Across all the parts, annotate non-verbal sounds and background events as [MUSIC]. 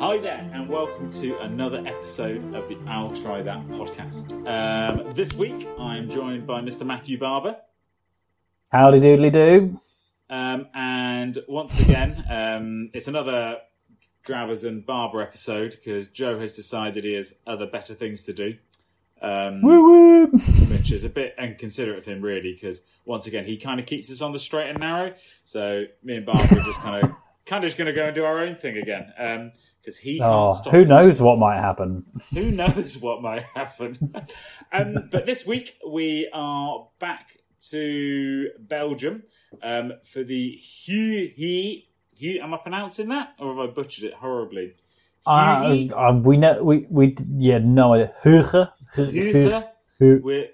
Hi there, and welcome to another episode of the I'll Try That podcast. Um, this week, I'm joined by Mr. Matthew Barber, Howdy doodly do. um, and once again, um, it's another Drabbers and Barber episode because Joe has decided he has other better things to do. Um, Woo woo. [LAUGHS] which is a bit inconsiderate of him, really, because once again he kind of keeps us on the straight and narrow. So me and Barber just kind of kind of just going to go and do our own thing again because he can't Oh, stop. who us. knows what might happen? [LAUGHS] Who knows what might happen? [LAUGHS] um, but this week we are back to Belgium um, for the Huyghe. Hugh, am I pronouncing that, or have I butchered it horribly? Uh, uh, we know we we yeah no idea. Huge. Huge? Huge. We're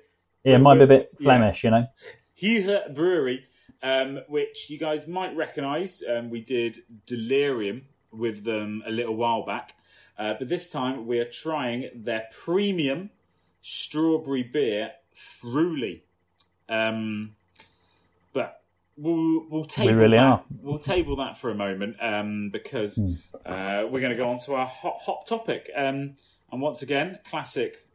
Yeah, it might be a bit Yeah. Flemish, you know. Huyghe Brewery, um, which you guys might recognise. Um, we did Delirium with them a little while back, uh, but this time we are trying their premium strawberry beer, Fruli. Um, but we'll we'll table really that. are. We'll table that for a moment um, because Hmm. uh, we're going to go on to our hot hot topic. Um, and once again, classic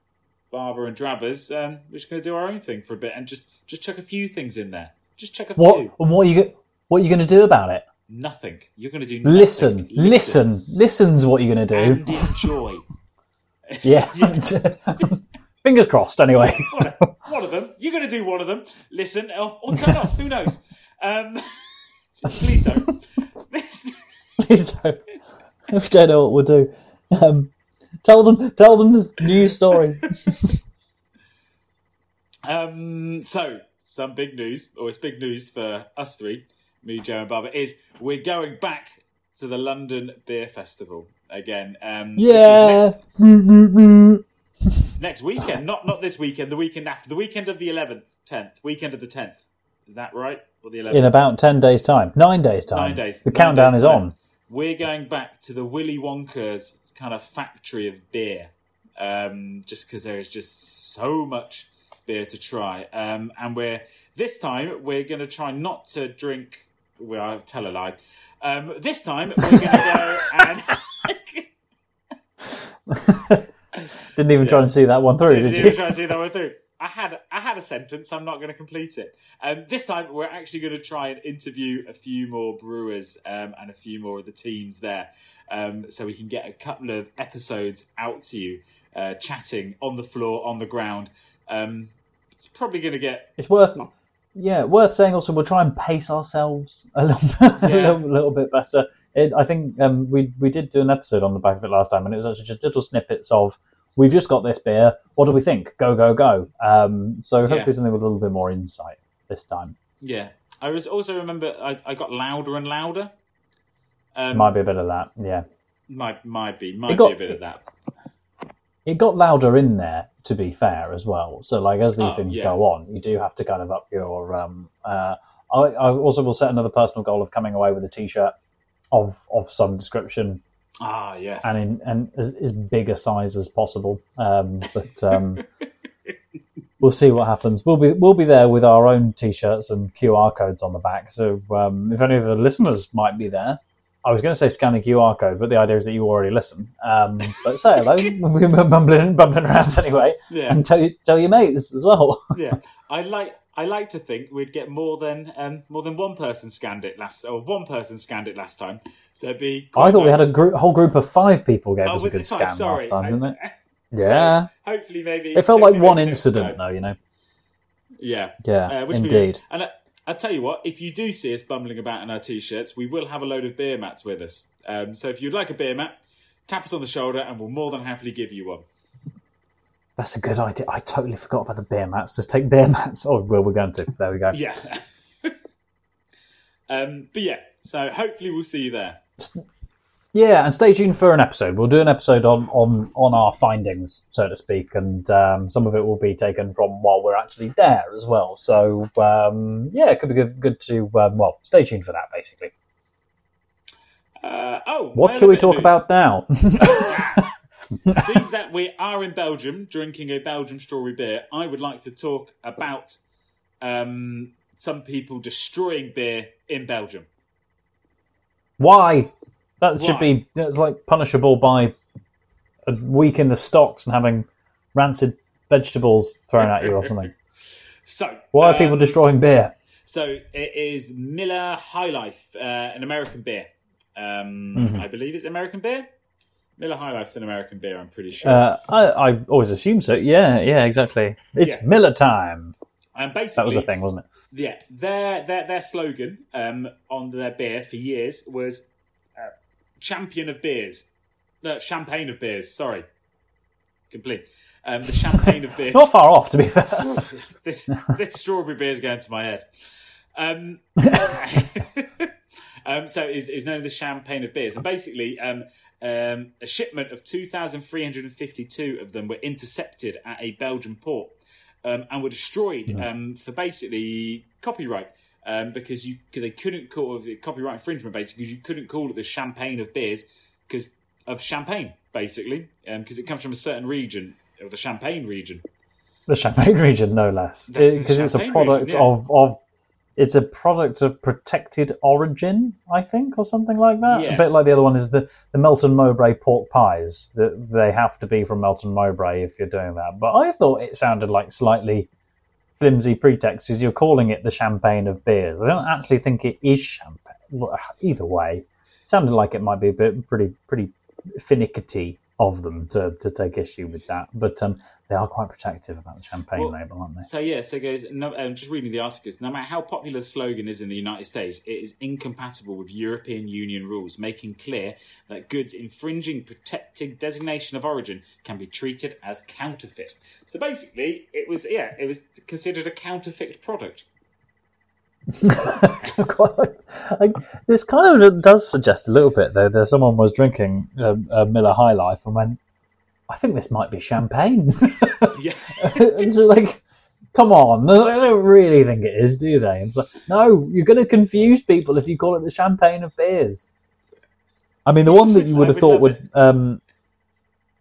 Barber and Drabbers. Um, we're just going to do our own thing for a bit and just just chuck a few things in there. Just chuck a What few. and what are you what are you going to do about it? Nothing. You're going to do nothing. Listen, listen, listen's what you're going to do. and enjoy. [LAUGHS] yeah. [LAUGHS] Fingers crossed. Anyway. [LAUGHS] one, of, one of them. You're going to do one of them. Listen or, or turn off. Who knows? Um, please don't. Please don't. We don't know what we'll do. Um, tell them. Tell them this new story. Um, so, some big news, or it's big news for us three, me, Joe, and Barber, is we're going back to the London Beer Festival again. Um, Yeah. Which is next, it's next weekend, not not this weekend, the weekend after, the weekend of the 11th, 10th, weekend of the 10th. Is that right? Or the 11th? In about ten days' time, nine days' time. Nine days. The Nine countdown days is on. We're going back to the Willy Wonka's kind of factory of beer, um, just because there is just so much beer to try. Um, and we're this time we're going to try not to drink. Well, I tell a lie. Um, this time we're going to go and. [LAUGHS] Didn't even try and see that one through, Did did you you? try to see that one through? I had I had a sentence. I'm not going to complete it. Um, this time, we're actually going to try and interview a few more brewers um, and a few more of the teams there, um, so we can get a couple of episodes out to you, uh, chatting on the floor, on the ground. Um, it's probably going to get It's worth, Not. yeah, worth saying. Also, we'll try and pace ourselves a little, bit, [LAUGHS] a Yeah. little, little bit better. It, I think um, we we did do an episode on the back of it last time, and it was actually just little snippets of we've just got this beer. What do we think? Go go go! Um, so hopefully Yeah. something with a little bit more insight this time. yeah. I was also remember I, I got louder and louder. Um, Might be a bit of that. Yeah, might might be might got- be a bit of that. It got louder in there. To be fair, as well. So like as these Oh, things yeah. go on, you do have to kind of up your. Um, uh, I, I also will set another personal goal of coming away with a T-shirt of of some description Ah yes. and in and as, as big a size as possible. Um, but um, [LAUGHS] we'll see what happens. We'll be we'll be there with our own t-shirts and QR codes on the back. So um, if any of the listeners might be there, I was going to say scan the QR code, but the idea is that you already listen. Um, but say hello. [LAUGHS] [LAUGHS] We're bumbling bumbling around anyway, yeah. and tell tell your mates as well. [LAUGHS] yeah, I like I like to think we'd get more than um, more than one person scanned it last, or one person scanned it last time. So it'd be. I thought we had a nice. group, whole group of five people gave Oh, us a good it scan Sorry. last time, I- didn't it? so Yeah. hopefully, maybe It felt like one incident, though. You know. Yeah, Yeah, uh, which would be- indeed. and I, I tell you what, if you do see us bumbling about in our t-shirts, we will have a load of beer mats with us. Um, so if you'd like a beer mat, tap us on the shoulder, and we'll more than happily give you one. That's a good idea. I totally forgot about the beer mats. Just take beer [LAUGHS] mats. Oh, well, we're going to. There we go. Yeah. [LAUGHS] um, but yeah, so hopefully we'll see you there. Yeah, and stay tuned for an episode. We'll do an episode on on on our findings, so to speak, and um, some of it will be taken from while we're actually there as well. So um, yeah, it could be good, good to um, well, stay tuned for that. Basically, Uh, oh, what shall we talk of about now? [LAUGHS] news. Since that we are in Belgium drinking a Belgium strawberry beer, I would like to talk about um, some people destroying beer in Belgium. Why? That should be that's like punishable by a week in the stocks and having rancid vegetables thrown at you or something. [LAUGHS] So Why are um, people destroying beer? So it is Miller High Life, uh, an American beer. Um, Mm-hmm. I believe it's American beer. Miller High Life's an American beer. I'm pretty sure. Uh, I, I always assume so. Yeah, yeah, exactly. It's Yeah. Miller time. and basically, That was a thing, wasn't it? Yeah, their their their slogan um, on their beer for years was "Champion of beers," no, champagne of beers. Sorry, complete. Um, the champagne of beers. [LAUGHS] Not far off, to be fair. [LAUGHS] this this strawberry beer is going to my head. Um, [LAUGHS] um, so it was, it was known as the champagne of beers, and basically, um, um, a shipment of two thousand three hundred and fifty-two of them were intercepted at a Belgian port um, and were destroyed um, for basically copyright. Um, because you they couldn't call it copyright infringement basically because you couldn't call it the champagne of beers because of champagne basically because it comes from a certain region or the champagne region the Champagne [LAUGHS] region, no less, because it's a product region, yeah. of of it's a product of protected origin, I think, or something like that. A bit like the other one is the the Melton Mowbray pork pies. That they have to be from Melton Mowbray if you're doing that. But I thought it sounded like slightly flimsy pretext because you're calling it the champagne of beers. I don't actually think it is champagne. Either way, sounded like it might be a bit pretty pretty finicky of them to, to take issue with that. But um, they are quite protective about the champagne Well, label, aren't they? So yeah, so it goes. No, um, just reading the articles. No matter how popular the slogan is in the United States, it is incompatible with European Union rules, making clear that goods infringing protected designation of origin can be treated as counterfeit. So basically, it was yeah, it was considered a counterfeit product. [LAUGHS] I- this kind of does suggest a little bit though that someone was drinking a, a Miller High Life and went, "I think this might be champagne." [LAUGHS] Yeah, [LAUGHS] it's like, come on, I don't really think it is, do they? It's like, no, you're going to confuse people if you call it the champagne of beers. I mean, the one that you would have [LAUGHS] would thought would, um,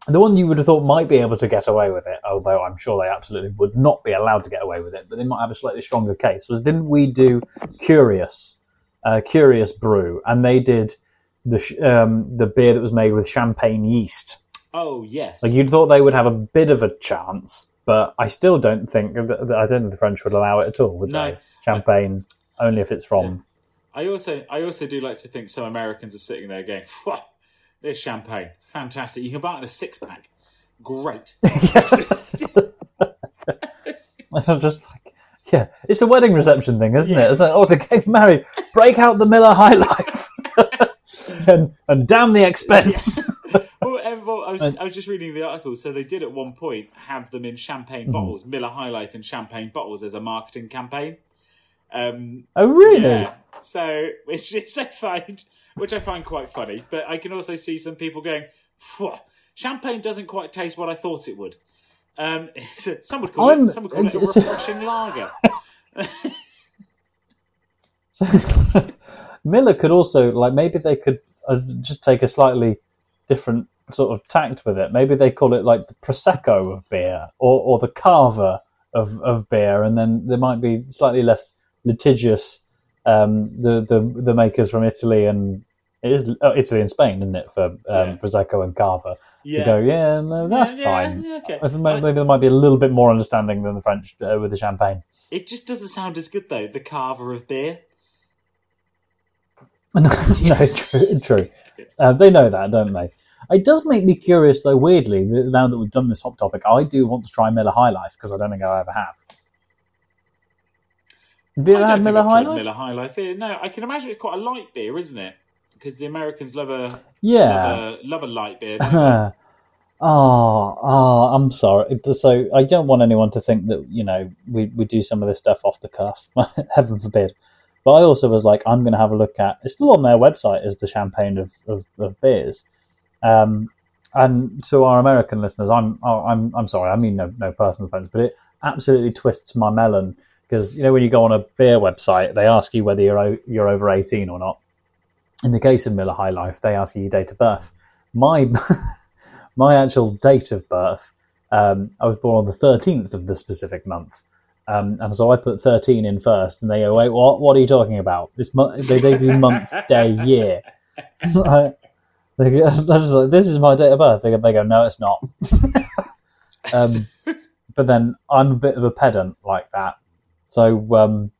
the one you would have thought might be able to get away with it, although I'm sure they absolutely would not be allowed to get away with it, but they might have a slightly stronger case. Was didn't we do Curious, uh, Curious Brew, and they did the sh- um, the beer that was made with champagne yeast. Oh yes. Like you'd thought they would have a bit of a chance, but I still don't think I don't think the French would allow it at all, would No. they? Champagne only if it's from. I also I also do like to think some Americans are sitting there going, "Phew, "There's champagne, fantastic! You can buy it in a six pack, great." [LAUGHS] [LAUGHS] I'm just like, yeah, it's a wedding reception thing, isn't it? It's like, oh, they're getting married. Break out the Miller High Life, [LAUGHS] and and damn the expense. well, I was I was just reading the article. So they did at one point have them in champagne Mm-hmm. bottles, Miller High Life in champagne bottles as a marketing campaign. Um, Oh, really? yeah. So which is [LAUGHS] I find, which I find quite funny. But I can also see some people going, "Champagne doesn't quite taste what I thought it would." Um, [LAUGHS] so some would call I'm- it some would call it a [LAUGHS] refreshing lager. So Miller could also like maybe they could uh, just take a slightly different sort of tact with it. Maybe they call it like the prosecco of beer or, or the cava of, of beer, and then there might be slightly less litigious. Um, the the the makers from Italy and it is oh, Italy and Spain, isn't it, for um, Yeah. prosecco and cava? Yeah. To go, yeah, no, that's Yeah, fine. yeah, okay. Maybe, maybe there might be a little bit more understanding than the French uh, with the champagne. It just doesn't sound as good though. The cava of beer. [LAUGHS] no, true, true. [LAUGHS] Uh, they know that, don't they? It does make me curious, though. Weirdly, that now that we've done this hot topic, I do want to try Miller High Life because I don't think I ever have. Have you ever had Miller High Life? Miller High Life here. No, I can imagine it's quite a light beer, isn't it? Because the Americans love a Yeah. love a, love a light beer. oh, [LAUGHS] oh, I'm sorry. So I don't want anyone to think that you know we, we do some of this stuff off the cuff. [LAUGHS] Heaven forbid. But I also was like, I'm going to have a look at. It's still on their website as the champagne of of, of beers. Um, and to our American listeners, I'm I'm I'm sorry. I mean no no personal offense, but it absolutely twists my melon because you know when you go on a beer website, they ask you whether you're o- you're over 18 or not. In the case of Miller High Life, they ask you your date of birth. My [LAUGHS] my actual date of birth, um, I was born on the 13th of the specific month. Um, and so I put 13 in first, and they go, wait, what, what are you talking about? This mo- they, they do month, day, year. [LAUGHS] They [LAUGHS] go, I'm just like, this is my date of birth. They go, they go no, it's not. [LAUGHS] um, but then I'm a bit of a pedant like that. So um,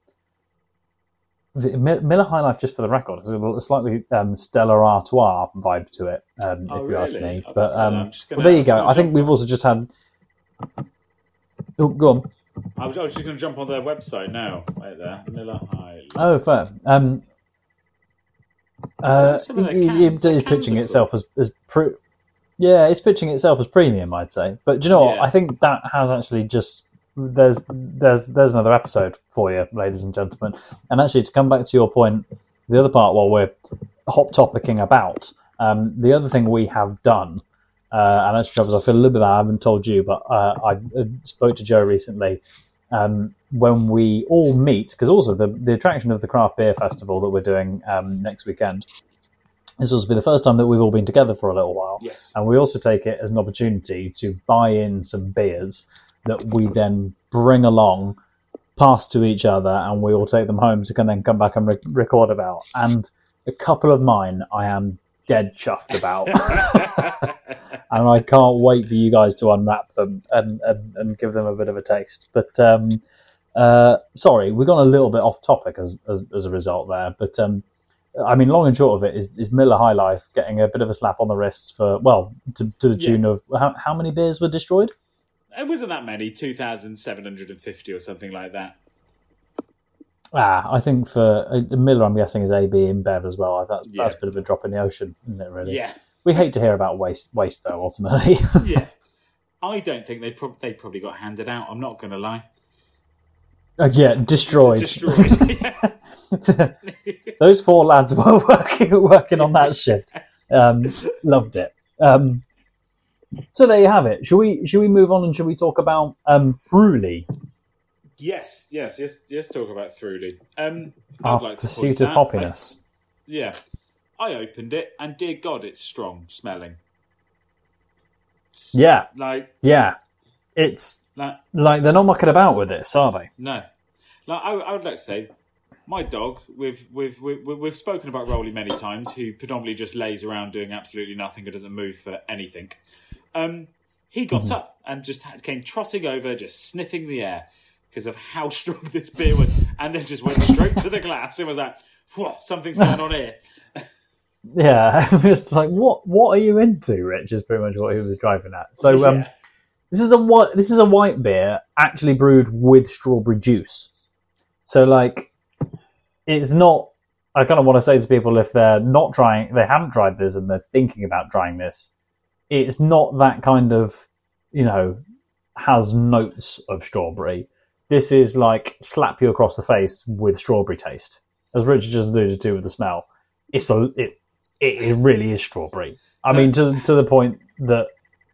the Miller High Life, just for the record, has a slightly um, Stella Artois vibe to it, um, Oh, if you ask me. I But um, well, there you go. I think we've also just had. Oh, go on. I was, I was just going to jump on their website now, right there, Miller High. Oh, fair. Um, uh, it- their pitching itself as, as pre- yeah, it's pitching itself as premium, I'd say. But do you know what? Yeah. I think that has actually just there's there's there's another episode for you, ladies and gentlemen. And actually, to come back to your point, the other part while we're hot topicking about um, the other thing we have done, uh, and actually, Travis, I feel a little bit bad. I haven't told you, but uh, I spoke to Joe recently. Um, when we all meet, because also the, the attraction of the craft beer festival that we're doing um, next weekend, this will be the first time that we've all been together for a little while. Yes. And we also take it as an opportunity to buy in some beers that we then bring along, pass to each other, and we all take them home to can then come back and re- record about. And a couple of mine I am dead chuffed about. [LAUGHS] [LAUGHS] and I can't wait for you guys to unwrap them and, and, and give them a bit of a taste. But um, uh, sorry, we got a little bit off topic as, as, as a result there. But um, I mean, long and short of it is, is Miller High Life getting a bit of a slap on the wrists for, well, to, to the Yeah. tune of how, how many beers were destroyed? It wasn't that many, 2,750 or something like that. Ah, I think for uh, Miller, I'm guessing is AB InBev as well. That's, Yeah. that's a bit of a drop in the ocean, isn't it, really? Yeah. We hate to hear about waste, waste though, ultimately. [LAUGHS] Yeah. I don't think they, prob- they probably got handed out. I'm not going to lie. Uh, yeah, destroyed. Destroyed. [LAUGHS] Yeah. [LAUGHS] Those four lads were [LAUGHS] working working on that shift. Um, loved it. Um, so there you have it. Should we should we move on and should we talk about um, yes, yes, yes, yes. Talk about Fruli. Um, I'd our like to pursuit of out- hoppiness? I- yeah, I opened it, and dear God, it's strong smelling. It's Yeah. like Yeah, it's like like they're not mucking about with this, are they? no, like I, I would like to say, my dog. We've we've we've we've spoken about Rolly many times, who predominantly just lays around doing absolutely nothing and doesn't move for anything. Um, he got Mm-hmm. up and just had, came trotting over, just sniffing the air because of how [LAUGHS] strong this beer was, and then just went straight to the glass and was like, "Whoa, something's going on here." [LAUGHS] Yeah, [LAUGHS] it's like what what are you into, Rich? Is pretty much what he was driving at. So um, Yeah. This is a white. This is a white beer actually brewed with strawberry juice. So like, it's not. I kind of want to say to people if they're not trying, they haven't tried this, and they're thinking about trying this. It's not that kind of, you know, has notes of strawberry. This is like slap you across the face with strawberry taste, as Richard just alluded to with the smell. It's a it it, it really is strawberry. I mean, to to the point that.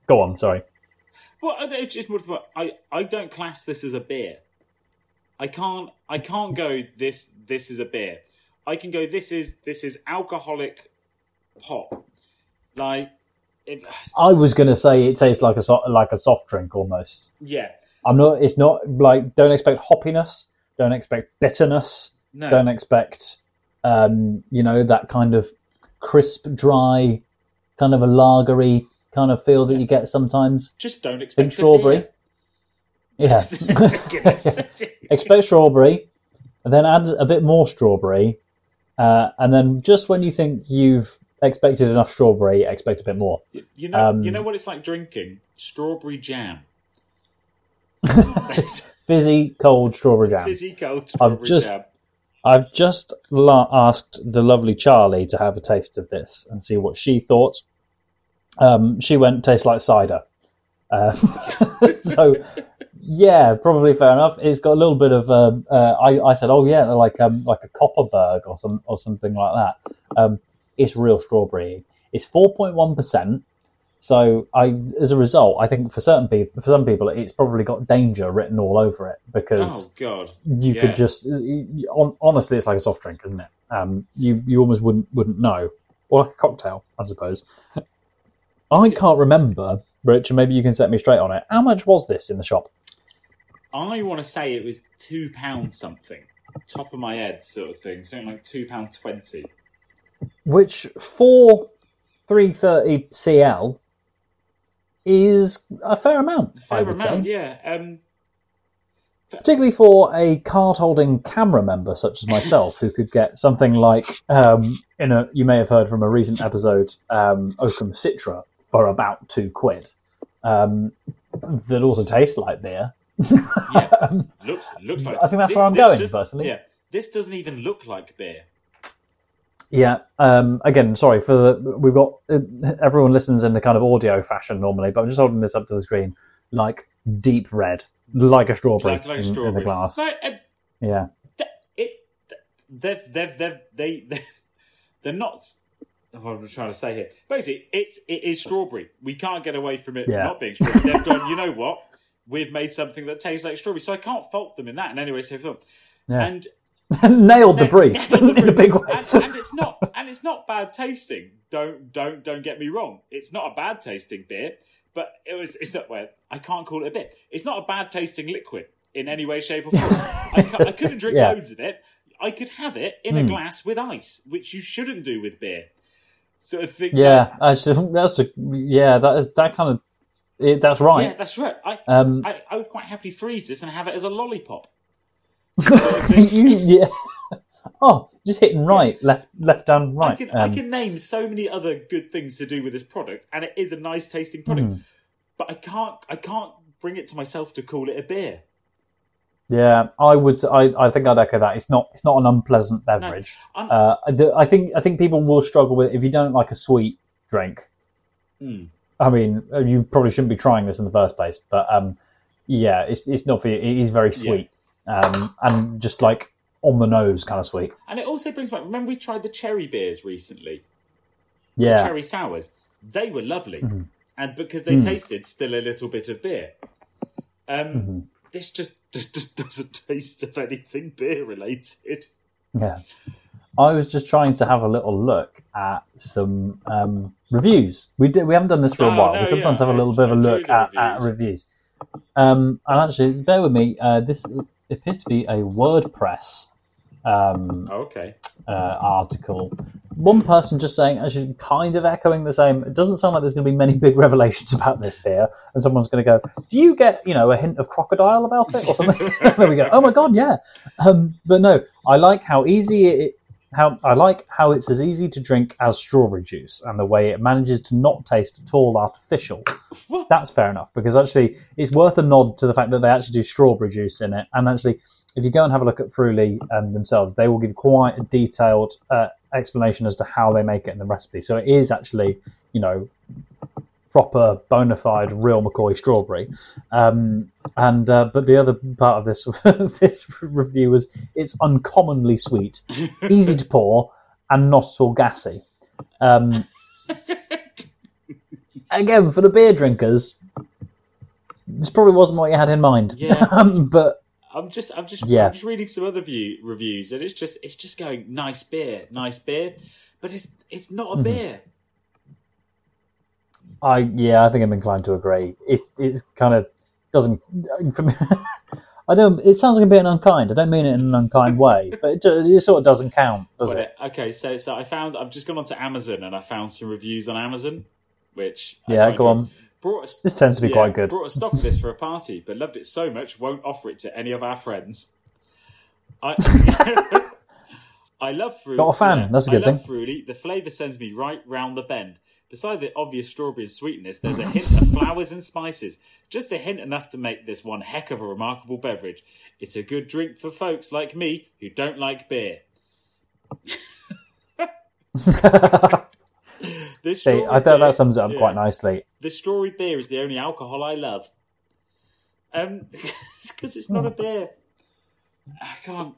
Go on, sorry. Well, I don't- it's just more to the point. I, I don't class this as a beer. I can't I can't go this this is a beer. I can go this is this is alcoholic pop. Like it, I was going to say it tastes like a so- like a soft drink almost. yeah. I'm not. It's not like don't expect hoppiness. Don't expect bitterness. No. Don't expect um, you know that kind of crisp, dry, kind of a lagery kind of feel that you get sometimes. just don't [LAUGHS] [LAUGHS] [LAUGHS] expect strawberry. Yeah. Expect strawberry, and then add a bit more strawberry, uh, and then just when you think you've expected enough strawberry, expect a bit more. You know Um, you know what it's like drinking strawberry jam. Fizzy, cold strawberry jam. Fizzy cold strawberry just- jam. I've just la- asked the lovely Charlie to have a taste of this and see what she thought. Um, she went, tastes like cider. Uh, [LAUGHS] so, yeah, probably fair enough. It's got a little bit of. Um, uh, I, I said, oh yeah, like um, like a Kopparberg or some or something like that. Um, it's real strawberry. It's four point one percent. So I, as a result, I think for certain people, for some people, it's probably got danger written all over it because Oh god. you Yeah. could just hon- honestly it's like a soft drink isn't it um you you almost wouldn't wouldn't know or like a cocktail i suppose i can't remember rich and maybe you can set me straight on it how much was this in the shop I want to say it was two pounds something. Top of my head, sort of thing. Something like two pound twenty. which for 330 CL is a fair amount, I Fair would amount, say. yeah. Um, Particularly for a card holding CAMRA member such as myself, who could get something like, um, in a, you may have heard from a recent episode, um, Oakham Citra for about two quid. Um, that also tastes like beer. yeah, [LAUGHS] looks looks like. I think that's this- where I'm going, does- personally. Yeah, this doesn't even look like beer. Yeah. Um, again, sorry for the. We've got uh, everyone listens in the kind of audio fashion normally, but I'm just holding this up to the screen, like deep red, like a strawberry, Like, like a in, in the glass. No, um, Yeah. it, th- they've, they've, they've, they, they, [LAUGHS] they're not. What I'm trying to say here, basically, it's it is strawberry. We can't get away from it Yeah. not being strawberry. They've gone. You know what? We've made something that tastes like strawberry, so I can't fault them in that in any way, shape, or form. Yeah. And [LAUGHS] Nailed the brief [LAUGHS] nailed the [LAUGHS] in a big way. and, and it's not and it's not bad tasting. Don't don't don't get me wrong. It's not a bad tasting beer, but it was it's not well, I can't call it a beer. It's not a bad tasting liquid in any way, shape, or form. I, I couldn't drink Yeah. loads of it. I could have it in a Hmm. glass with ice, which you shouldn't do with beer. So I think Yeah, actually, that's a, yeah, that is that kind of it, that's right. yeah, that's right. I, Um, I I would quite happily freeze this and have it as a lollipop. [LAUGHS] So I think- you, yeah. [LAUGHS] Oh, just hitting right, left, left, down, right. I can I Um, can name so many other good things to do with this product, and it is a nice tasting product. Hmm. But I can't I can't bring it to myself to call it a beer. Yeah, I would. I, I think I'd echo that. It's not. It's not an unpleasant beverage. I'm- Uh, I think. I think people will struggle with it if you don't like a sweet drink. Mm. I mean, uh, you probably shouldn't be trying this in the first place. But um, yeah, it's it's not for you. It is very sweet, um, and just like on the nose, kind of sweet. And it also brings back. Remember, we tried the cherry beers recently, Yeah, cherry sours. They were lovely, Mm-hmm. and because they tasted still a little bit of beer. Um, Mm-hmm. this just just just doesn't taste of anything beer related. yeah. I was just trying to have a little look at some um, reviews. We did. We haven't done this for a Oh, while. no, we sometimes yeah, have a little bit of a look at, at reviews. Um, and actually, bear with me. Uh, this appears to be a WordPress um, okay. uh, article. One person just saying, actually, kind of echoing the same. It doesn't sound like there's going to be many big [LAUGHS] revelations about this beer, and someone's going to go, "Do you get, you know, a hint of crocodile about it or something?" [LAUGHS] there we go. Oh my god, yeah. Um, but no, I like how easy it. How I like how it's as easy to drink as strawberry juice, and the way it manages to not taste at all artificial. That's fair enough because actually it's worth a nod to the fact that they actually do strawberry juice in it, and actually if you go and have a look at Fruli um, themselves, they will give quite a detailed uh, explanation as to how they make it in the recipe. So it is actually, you know, proper bona fide real McCoy strawberry. Um, and uh, but the other part of this [LAUGHS] this review was it's uncommonly sweet, easy to pour, and not at all gassy. Um, [LAUGHS] again, for the beer drinkers, this probably wasn't what you had in mind. Yeah. [LAUGHS] um, but I'm just, I'm just, Yeah. I'm just reading some other view reviews, and it's just, it's just going nice beer, nice beer, but it's, it's not Mm-hmm. a beer. I yeah, I think I'm inclined to agree. It's it's kind of doesn't. For [LAUGHS] me, I don't. It sounds like I'm being unkind. I don't mean it in an unkind way, [LAUGHS] but it, it sort of doesn't count, does Well, it? okay, so, so I found, I've just gone onto Amazon and I found some reviews on Amazon, which Yeah, go on. Brought a, This tends to be yeah, quite good. Brought a stock of this for a party, but loved it so much, won't offer it to any of our friends. I, [LAUGHS] I love fruit. Not a fan, that's a good I love thing. fruity. The flavour sends me right round the bend. Beside the obvious strawberry and sweetness, there's a hint of flowers and spices. Just a hint enough to make this one heck of a remarkable beverage. It's a good drink for folks like me who don't like beer. [LAUGHS] [LAUGHS] This See, I thought that sums it up yeah. quite nicely. The strawberry beer is the only alcohol I love. Um, [LAUGHS] because it's not a beer. I can't.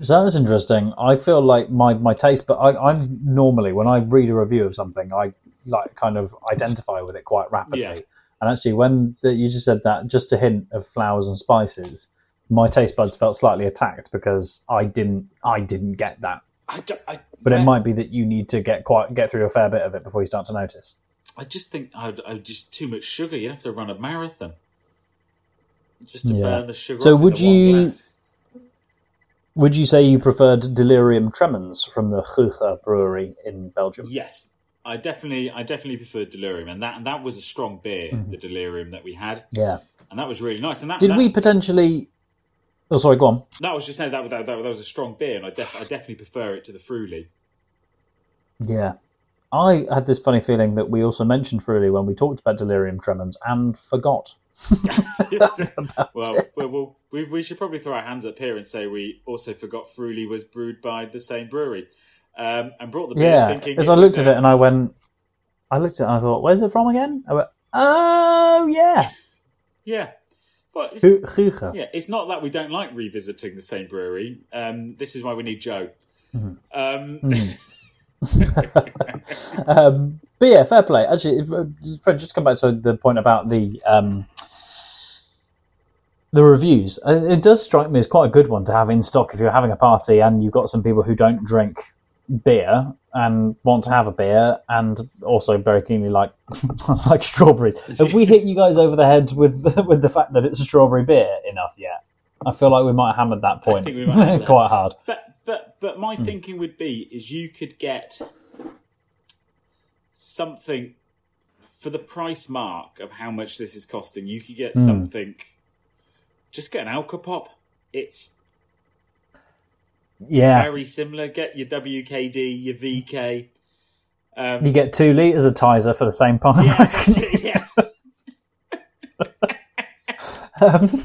So that's interesting. I feel like my, my taste, but I, I'm normally when I read a review of something, I like kind of identify with it quite rapidly. Yeah. And actually, when the, you just said that, just a hint of flowers and spices, my taste buds felt slightly attacked because I didn't I didn't get that. I, don't- I, But it might be that you need to get quite get through a fair bit of it before you start to notice. I just think I'd, I'd just too much sugar. You'd have to run a marathon just to Yeah. burn the sugar. So would you- Would you say you preferred Delirium Tremens from the Huyghe Brewery in Belgium? Yes, I definitely, I definitely preferred Delirium, and that and that was a strong beer, mm-hmm. the Delirium that we had, Yeah. and that was really nice. And that Did that, we potentially? Oh, sorry. Go on. That was just saying that, that, that, that was a strong beer, and I, def- I definitely prefer it to the Fruli. Yeah. I had this funny feeling that we also mentioned Fruli when we talked about delirium tremens and forgot. [LAUGHS] [LAUGHS] well, well, well we, we should probably throw our hands up here and say we also forgot Fruli was brewed by the same brewery, um, and brought the beer Yeah, thinking. as I looked at it and I went, I looked at it and I thought, where's it from again? I went, oh yeah, [LAUGHS] yeah, well, it's, yeah, it's not that we don't like revisiting the same brewery. Um, this is why we need Joe. Mm-hmm. Um, [LAUGHS] [LAUGHS] um, but yeah, fair play. Actually, if, uh, Fred, just to come back to the point about the um, the reviews. uh, It does strike me as quite a good one to have in stock if you're having a party and you've got some people who don't drink beer and want to have a beer and also very keenly like [LAUGHS] like strawberries. Have we hit you guys over the head with [LAUGHS] with the fact that it's a strawberry beer enough yet? I feel like we might have hammered that point think we might have [LAUGHS] that. quite hard. But but but my Hmm. thinking would be is you could get something for the price mark of how much this is costing. You could get something. Just get an Alcopop. It's Yeah, very similar. Get your WKD, your VK. Um, you get two liters of Tizer for the same price. yeah, [LAUGHS] it, yeah. Um,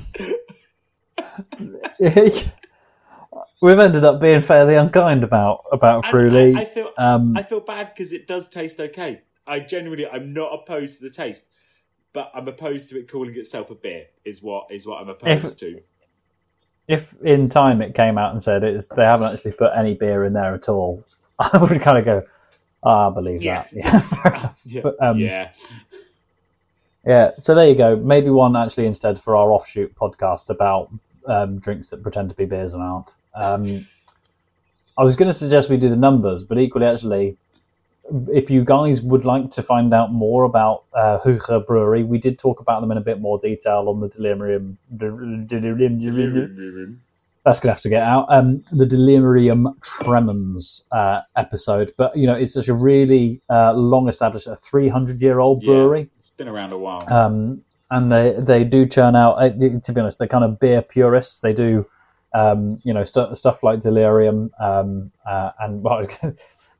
[LAUGHS] we've ended up being fairly unkind about about Fruli. I, I feel um, I feel bad because it does taste okay. I genuinely I'm not opposed to the taste, but I'm opposed to it calling itself a beer. Is what is what I'm opposed to. If in time it came out and said it's they haven't actually put any beer in there at all, [LAUGHS] I would kind of go, oh, I believe Yeah. that. [LAUGHS] Yeah. [LAUGHS] Yeah, But, um, yeah. yeah. So there you go. Maybe one actually instead for our offshoot podcast about um, drinks that pretend to be beers and aren't. Um, I was going to suggest we do the numbers, but equally, actually, if you guys would like to find out more about uh, Huyghe Brewery, we did talk about them in a bit more detail on the Delirium. Delirium that's to have to get out. Um, the Delirium Tremens uh, episode, but you know, it's such a really uh, long established, a 300 year old Yeah. brewery. It's been around a while. Um, and they they do churn out. uh, To be honest, they're kind of beer purists. They do, um, you know, stu stuff like Delirium. Um, uh, and [LAUGHS] well,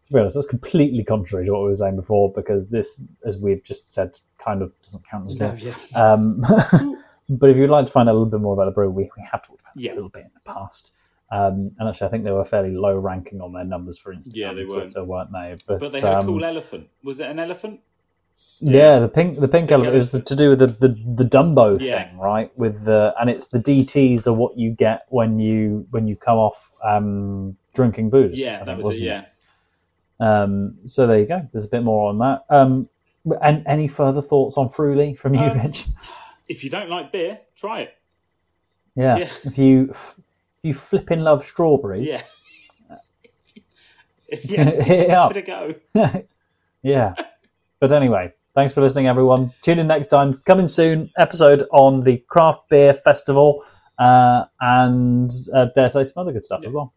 to be honest, that's completely contrary to what we were saying before because this, as we've just said, kind of doesn't count as no, yeah. Um, [LAUGHS] [LAUGHS] but if you'd like to find out a little bit more about the brew, we, we have talked about it Yeah. a little bit in the past. Um, and actually, I think they were fairly low ranking on their numbers for Instagram Yeah, they and were. Twitter, weren't they? But, But they had um, a cool elephant. Was it an elephant? yeah, the pink the pink element is elephant. to do with the, the, the Dumbo Yeah. thing, right? With the and it's the DTS are what you get when you when you come off um, drinking booze. I Yeah, that think, was it. wasn't Yeah. Um, so there you go. There's a bit more on that. Um, and any further thoughts on Fruli from you, Um, Rich? If you don't like beer, try it. Yeah. yeah. If you if you flipping love strawberries, Yeah. if [LAUGHS] [LAUGHS] yeah, hit it up. give it a go. [LAUGHS] yeah. But anyway, thanks for listening, everyone. Tune in next time. Coming soon, episode on the craft beer festival, uh, and uh, dare say some other good stuff as well.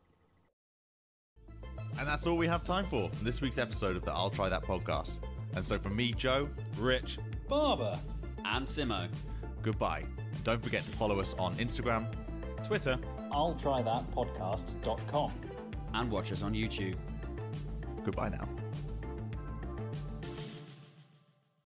And that's all we have time for in this week's episode of the I'll Try That podcast. And so from me, Joe, Rich. Barber, and Simo. goodbye. And don't forget to follow us on Instagram. Twitter. I'll try that podcast.com. And watch us on YouTube. Goodbye now.